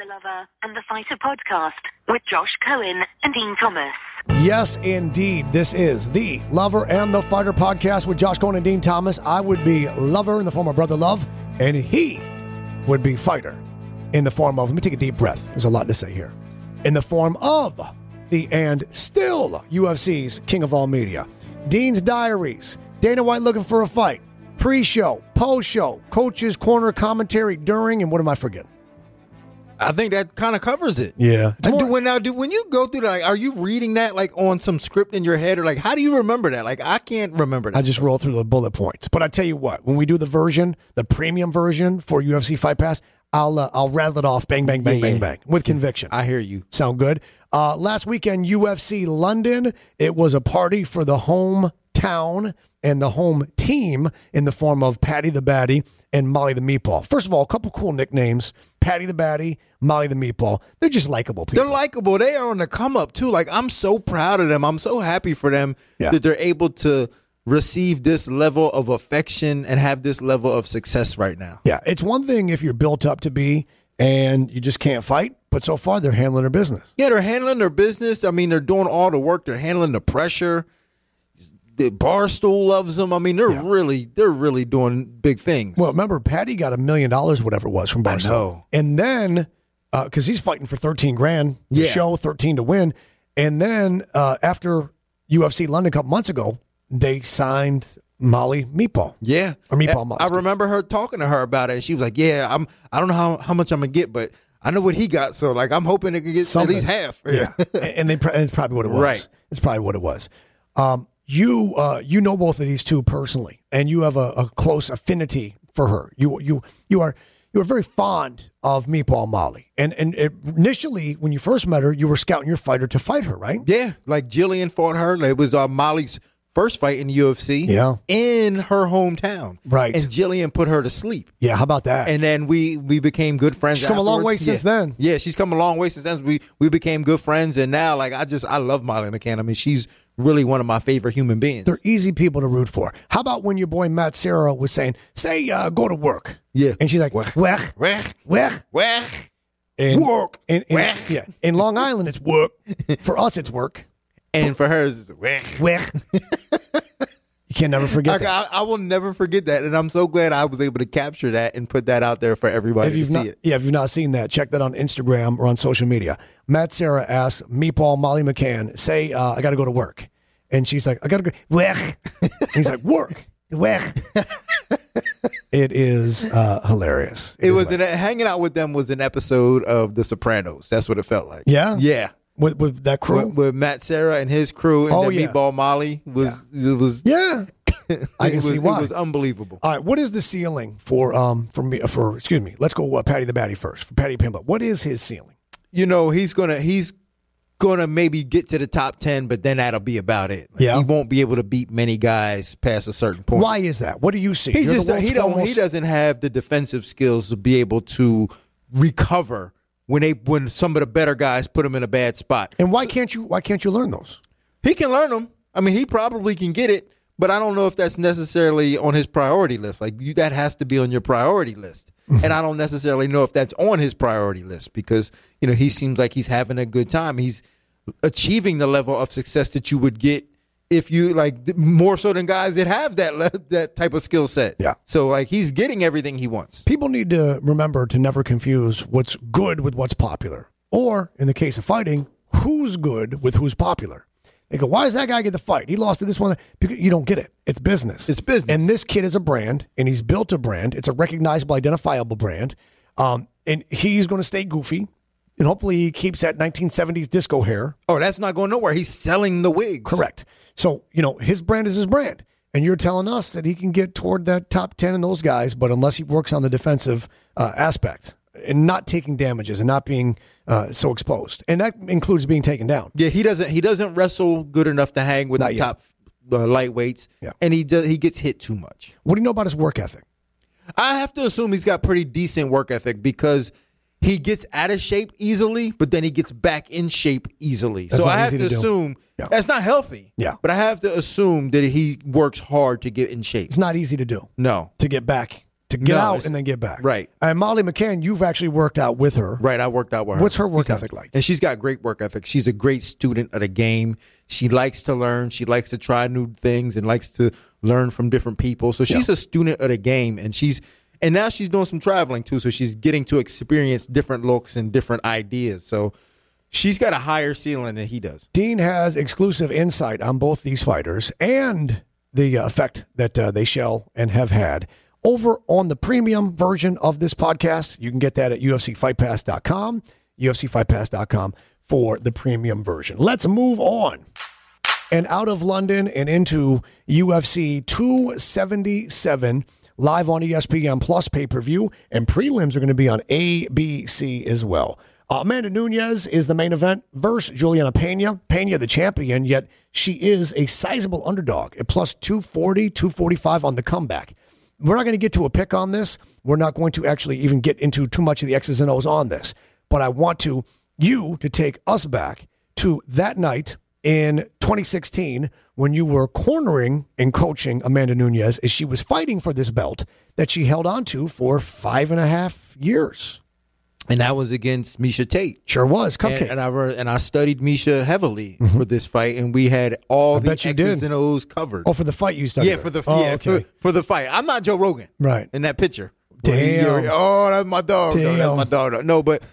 The Lover and the Fighter podcast with Josh Cohen and Dean Thomas. Yes, indeed. This is the Lover and the Fighter podcast with Josh Cohen and Dean Thomas. I would be Lover in the form of Brother Love, and he would be Fighter in the form of, let me take a deep breath. There's a lot to say here. In the form of the and still UFC's King of All Media. Dean's Diaries. Dana White looking for a fight. Pre show, post show, coaches, corner commentary during, and what am I forgetting? I think that kind of covers it. Yeah. I do, when now, do when you go through that, like, are you reading that like on some script in your head, or like how do you remember that? Like I can't remember that. I just roll through the bullet points. But I tell you what, when we do the version, the premium version for UFC Fight Pass, I'll uh, I'll rattle it off, bang, bang, bang, Yeah, bang, yeah. bang, with conviction. I hear you. Sound good? Uh, last weekend, UFC London. It was a party for the hometown and the home team in the form of Paddy the Baddy and Molly the Meatball. First of all, a couple cool nicknames: Paddy the Baddy, Molly the Meatball. They're just likable people. They're likable. They are on the come up too. Like I'm so proud of them. I'm so happy for them Yeah. that they're able to receive this level of affection and have this level of success right now. yeah, it's one thing if you're built up to be and you just can't fight, but so far they're handling their business. Yeah, they're handling their business. I mean, they're doing all the work. They're handling the pressure. The Barstool loves them. I mean, they're really, they're really doing big things. Well, remember, Paddy got a million dollars, whatever it was, from Barstool. And then, because he's fighting for 13 grand to Yeah. show, 13 to win. And then uh, after UFC London a couple months ago, they signed Molly Meatball. Yeah, Or meatball I- I remember her talking to her about it. and She was like, "Yeah, I'm. I don't know how, how much I'm gonna get, but I know what he got. So like, I'm hoping it can get Something. at least half. Yeah. and they, it's probably what it was. Right. It's probably what it was. Um, you, uh, you know both of these two personally, and you have a, a close affinity for her. You, you, you are, you are very fond of Meatball Molly. And, and it, initially, when you first met her, you were scouting your fighter to fight her, right? yeah, like Jillian fought her. It was uh, Molly's first fight in the UFC. Yeah. in her hometown. Right. and Jillian put her to sleep. Yeah. How about that? And then we we became good friends. She's come a long afterwards. way since Yeah. then. Yeah, she's come a long way since then. We we became good friends, and now like I just I love Molly McCann. I mean, she's really one of my favorite human beings. They're easy people to root for. How about when your boy Matt Serra was saying, say, uh, go to work? Yeah. And she's like, weh, weh, weh. Well, And, Work. In, Weh. yeah. In Long Island, it's work. For us, it's work. And for her, it's. You can't never forget that. I, I will never forget that, and I'm so glad I was able to capture that and put that out there for everybody If to you've see not, it. yeah, if you've not seen that, check that on Instagram or on social media. Matt Serra asks Meatball Molly McCann, say, uh, I got to go to work. And she's like, I got to go. And he's like, work. Weh. it is uh, hilarious. It is was like- an, hanging out with them was an episode of The Sopranos. That's what it felt like. Yeah? yeah. With, with that crew. With, with Matt Serra and his crew, and Oh, then yeah. Meatball Molly was it was yeah. I it can was, see why. It was unbelievable. All right, what is the ceiling for um for me for excuse me? Let's go uh, Paddy the Baddy first. For Paddy Pimblett, what is his ceiling? you know, he's gonna he's gonna maybe get to the top ten, but then that'll be about it. Yeah. he won't be able to beat many guys past a certain point. Why is that? What do you see? He You're just he don't he doesn't have the defensive skills to be able to recover when they when some of the better guys put him in a bad spot. And why can't you? Why can't you learn those? He can learn them. I mean, he probably can get it, but I don't know if that's necessarily on his priority list. Like you, that has to be on your priority list, mm-hmm. and I don't necessarily know if that's on his priority list because you know he seems like he's having a good time. He's achieving the level of success that you would get if you like more so than guys that have that that type of skill set. Yeah. So like he's getting everything he wants. People need to remember to never confuse what's good with what's popular, or in the case of fighting, who's good with who's popular. They go, why does that guy get the fight? He lost to this one. Because you don't get it. It's business. It's business. And this kid is a brand, and he's built a brand. It's a recognizable, identifiable brand. Um, and he's going to stay goofy, and hopefully he keeps that 1970s disco hair. Oh, that's not going nowhere. He's selling the wigs. Correct. So, you know, his brand is his brand. And you're telling us that he can get toward that top 10 in those guys, but unless he works on the defensive uh, aspect and not taking damages and not being uh, so exposed. And that includes being taken down. Yeah, he doesn't. He doesn't wrestle good enough to hang with Not the yet. top uh, lightweights. Yeah. and he does. He gets hit too much. What do you know about his work ethic? I have to assume he's got pretty decent work ethic because he gets out of shape easily, but then he gets back in shape easily. That's so I have to, to assume Yeah. that's not healthy. Yeah. but I have to assume that he works hard to get in shape. It's not easy to do No, to get back to get No, out and then get back. right. And Molly McCann, you've actually worked out with her. Right, I worked out with her. What's her work ethic like? And she's got great work ethic. She's a great student of the game. She likes to learn. She likes to try new things and likes to learn from different people. So she's a student of the game, and she's and now she's doing some traveling too. So she's getting to experience different looks and different ideas. So she's got a higher ceiling than he does. Dean has exclusive insight on both these fighters and the effect that uh, they shall and have had over on the premium version of this podcast. You can get that at UFCFightPass.com, UFCFightPass.com for the premium version. Let's move on. And out of London and into UFC 277 live on ESPN Plus pay per view, and prelims are going to be on ABC as well. Uh, Amanda Nunes is the main event versus Juliana Pena. Pena, the champion, yet she is a sizable underdog at plus 240, 245 on the comeback. We're not going to get to a pick on this. We're not going to actually even get into too much of the X's and O's on this. But I want to you to take us back to that night in 2016 when you were cornering and coaching Amanda Nunes as she was fighting for this belt that she held on to for five and a half years. And that was against Miesha Tate. Sure was. Cupcake. And, and I re- and I studied Misha heavily for this fight, and we had all the you X's did. and O's covered. oh, for the fight you studied. yeah, for the oh, yeah okay. for, for the fight. I'm not Joe Rogan, Right. In that picture, Where he- Damn. oh, that's my dog. No, that's my dog. No, but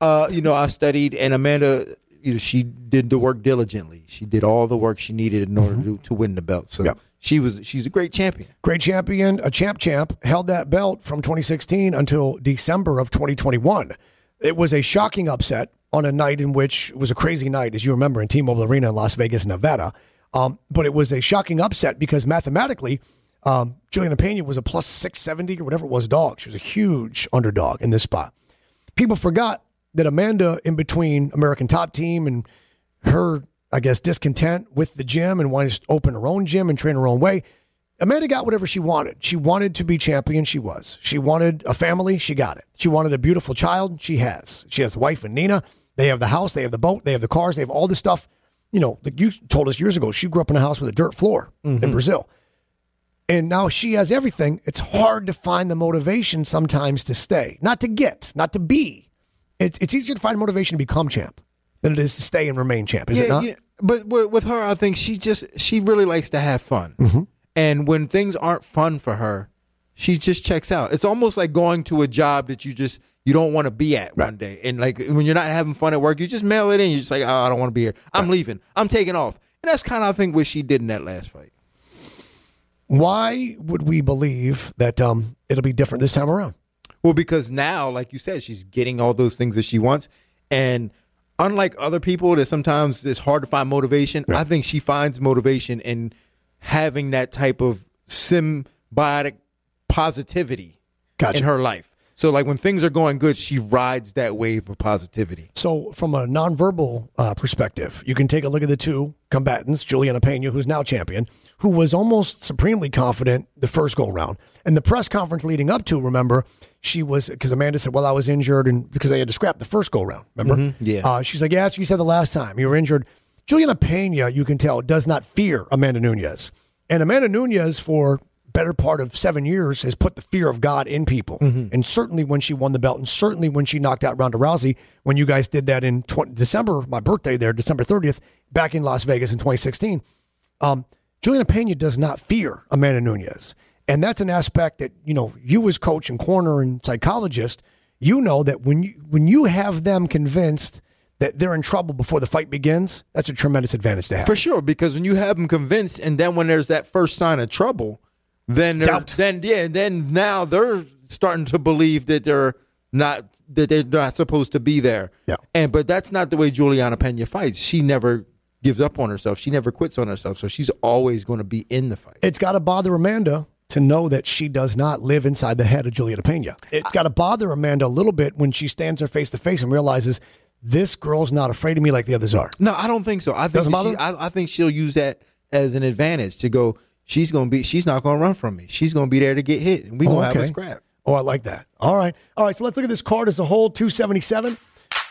uh, you know, I studied, and Amanda, you know, she did the work diligently. She did all the work she needed in order to, to win the belt. So Yep. she was she's a great champion. Great champion, a champ champ, held that belt from 2016 until December of 2021. It was a shocking upset on a night in which it was a crazy night, as you remember, in T-Mobile Arena in Las Vegas, Nevada. Um, but it was a shocking upset because mathematically, um, Juliana Pena was a plus 670 or whatever it was dog. She was a huge underdog in this spot. People forgot that Amanda, in between American Top Team and her, I guess, discontent with the gym and wanting to open her own gym and train her own way, Amanda got whatever she wanted. She wanted to be champion. She was. She wanted a family. She got it. She wanted a beautiful child. She has. She has a wife and Nina. They have the house. They have the boat. They have the cars. They have all this stuff. You know, like you told us years ago, she grew up in a house with a dirt floor in mm-hmm. Brazil. And now she has everything. It's hard to find the motivation sometimes to stay, not to get, not to be. It's, it's easier to find motivation to become champ than it is to stay and remain champ, is it not? Yeah. But with, with her, I think she just she really likes to have fun, Mm-hmm. and when things aren't fun for her, she just checks out. It's almost like going to a job that you just you don't want to be at one day, and like when you're not having fun at work, you just mail it in. You're just like, oh, I don't want to be here. I'm leaving. I'm taking off, and that's kind of I think what she did in that last fight. Why would we believe that um, it'll be different this time around? Well, because now, like you said, she's getting all those things that she wants. And unlike other people that sometimes it's hard to find motivation, I think she finds motivation in having that type of symbiotic positivity Gotcha. in her life. So, like when things are going good, she rides that wave of positivity. So, from a nonverbal uh, perspective, you can take a look at the two combatants, Juliana Pena, who's now champion, who was almost supremely confident the first go round. And the press conference leading up to, remember, she was because Amanda said, "Well, I was injured," and because they had to scrap the first go round. Remember? yeah. Uh, she's like, "Yeah, that's what you said the last time you were injured." Juliana Pena, you can tell, does not fear Amanda Nunes, and Amanda Nunes for better part of seven years has put the fear of God in people. And certainly when she won the belt, and certainly when she knocked out Ronda Rousey, when you guys did that in 20, December, my birthday there, December 30th, back in Las Vegas in 2016. Um, Juliana Pena does not fear Amanda Nunes. And that's an aspect that, you know, you as coach and corner and psychologist, you know that when you when you have them convinced that they're in trouble before the fight begins, that's a tremendous advantage to have. For sure, because when you have them convinced, and then when there's that first sign of trouble, then then yeah, then now they're starting to believe that they're not that they're not supposed to be there. Yeah. and but that's not the way Juliana Pena fights. She never gives up on herself. She never quits on herself. So she's always going to be in the fight. it's got to bother Amanda to know that she does not live inside the head of Juliana Pena. It's got to bother Amanda a little bit when she stands her face to face and realizes this girl's not afraid of me like the others are. No, I don't think so. I think Doesn't that bother she, I, I think she'll use that as an advantage to go. She's to be. She's not going to run from me. She's going to be there to get hit, and we going to have a scrap. Oh, I like that. All right. All right. So let's look at this card as a whole 277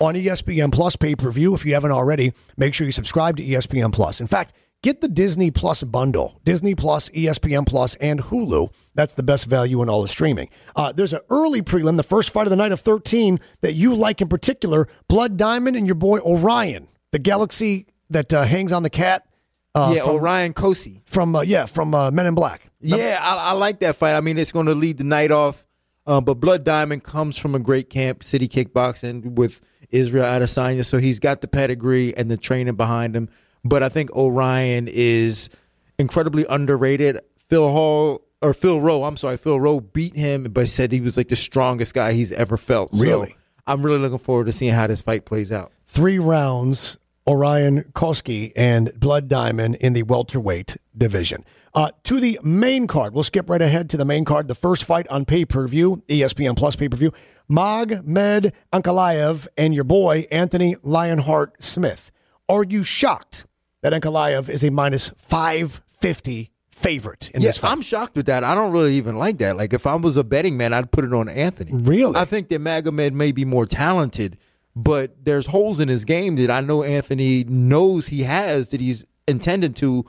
on E ESPN Plus pay per view. If you haven't already, make sure you subscribe to ESPN Plus. In fact, get the Disney Plus bundle Disney Plus, ESPN Plus, and Hulu. That's the best value in all of streaming. Uh, there's an early prelim, the first fight of the night of 13 that you like in particular Blood Diamond and your boy Orion, the galaxy that uh, hangs on the cat. Uh, yeah, from, Orion Cosce. from uh, yeah from uh, Men in Black. Yeah, I, I like that fight. I mean, it's going to lead the night off. Uh, but Blood Diamond comes from a great camp, City Kickboxing, with Israel Adesanya, so he's got the pedigree and the training behind him. But I think Orion is incredibly underrated. Phil Hall or Phil Rowe, I'm sorry, Phil Rowe beat him, but said he was like the strongest guy he's ever felt. So Really? I'm really looking forward to seeing how this fight plays out. three rounds, Orion Cosce and Blood Diamond in the welterweight division. Uh, to the main card, we'll skip right ahead to the main card. The first fight on pay per view, ESPN Plus pay per view, Magomed Ankalaev and your boy Anthony Lionheart Smith. Are you shocked that Ankalaev is a minus 550 favorite in Yeah, this fight? I'm shocked with that. I don't really even like that. Like if I was a betting man, I'd put it on Anthony. Really? I think that Magomed may be more talented, but there's holes in his game that I know Anthony knows he has that he's intended to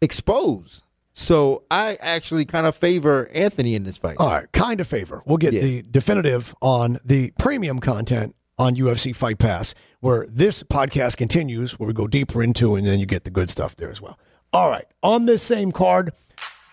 expose. So I actually kind of favor Anthony in this fight. All right, kind of favor. We'll get Yeah. the definitive on the premium content on UFC Fight Pass, where this podcast continues, where we go deeper into, and then you get the good stuff there as well. All right, on this same card,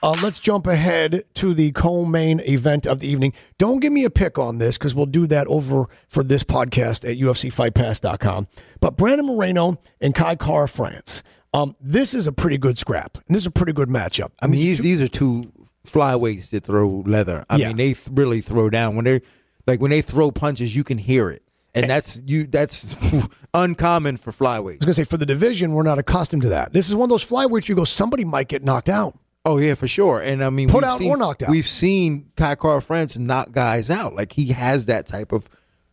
uh, let's jump ahead to the co-main event of the evening. Don't give me a pick on this because we'll do that over for this podcast at UFCFightPass.com. But Brandon Moreno and Kai Kara-France. Um, this is a pretty good scrap, and this is a pretty good matchup. I mean, these these are two flyweights that throw leather. I Yeah. mean, they th- really throw down when they like when they throw punches, you can hear it, and that's you. That's uncommon for flyweights. I was going to say for the division, we're not accustomed to that. This is one of those flyweights you go, somebody might get knocked out. Oh yeah, for sure. And I mean, Put we've out seen, or knocked out. We've seen Kai Kara-France knock guys out. Like he has that type of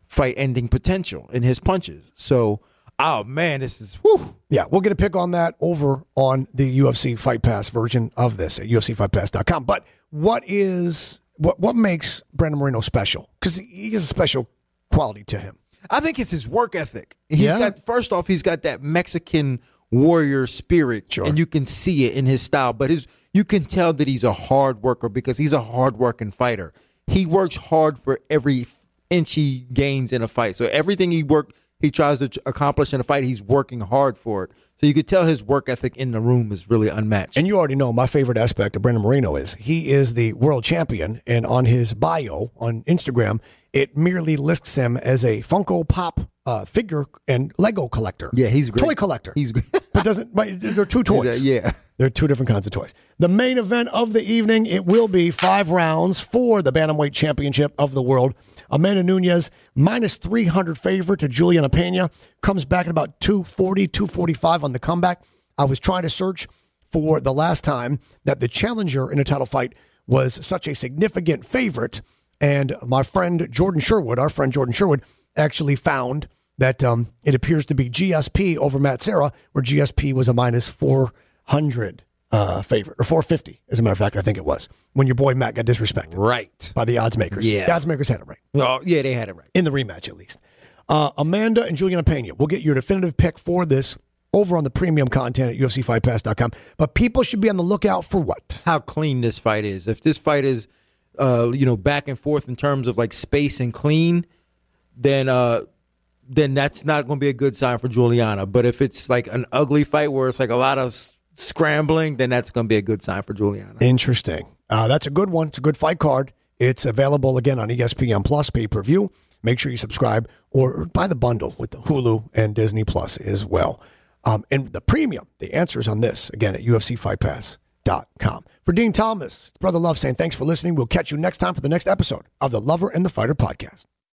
fight-ending potential in his punches. So, oh man, this is whew. Yeah, we'll get a pick on that over on the UFC Fight Pass version of this at UFCFightPass.com. But what is what what makes Brandon Moreno special? Because he has a special quality to him. I think it's his work ethic. He's Yeah? got first off, he's got that Mexican warrior spirit, Sure. and you can see it in his style. But his you can tell that he's a hard worker because he's a hard working fighter. He works hard for every inch he gains in a fight. So everything he work he tries to accomplish in a fight, he's working hard for it. So you could tell his work ethic in the room is really unmatched. And you already know my favorite aspect of Brandon Moreno is he is the world champion, and on his bio on Instagram, it merely lists him as a Funko Pop uh, figure and Lego collector. Yeah, he's great. toy collector. He's great. but doesn't. But they're two toys. Yeah. They're two different kinds of toys. The main event of the evening, it will be five rounds for the Bantamweight Championship of the world. Amanda Nunes, minus 300 favorite to Juliana Pena, comes back at about 240, 245 on the comeback. I was trying to search for the last time that the challenger in a title fight was such a significant favorite. And my friend Jordan Sherwood, our friend Jordan Sherwood, actually found that um, it appears to be GSP over Matt Serra, where GSP was a minus 400 uh, favorite, or 450, as a matter of fact, I think it was, when your boy Matt got disrespected right. by the odds makers. Yeah. The odds makers had it right, Oh, yeah, they had it right. in the rematch at least. Uh, Amanda and Juliana Pena, we'll get your definitive pick for this over on the premium content at UFCFightPass.com. But people should be on the lookout for what? how clean this fight is. If this fight is, uh, you know, back and forth in terms of like space and clean, then uh, then that's not going to be a good sign for Juliana. But if it's like an ugly fight where it's like a lot of scrambling, then that's going to be a good sign for Juliana. Interesting. Uh, that's a good one. It's a good fight card. It's available again on ESPN Plus pay per view. Make sure you subscribe or buy the bundle with the Hulu and Disney Plus as well. Um, and the premium, the answer is on this again at UFCFightPass.com. For Dean Thomas, Brother Love saying thanks for listening. We'll catch you next time for the next episode of the Lover and the Fighter podcast.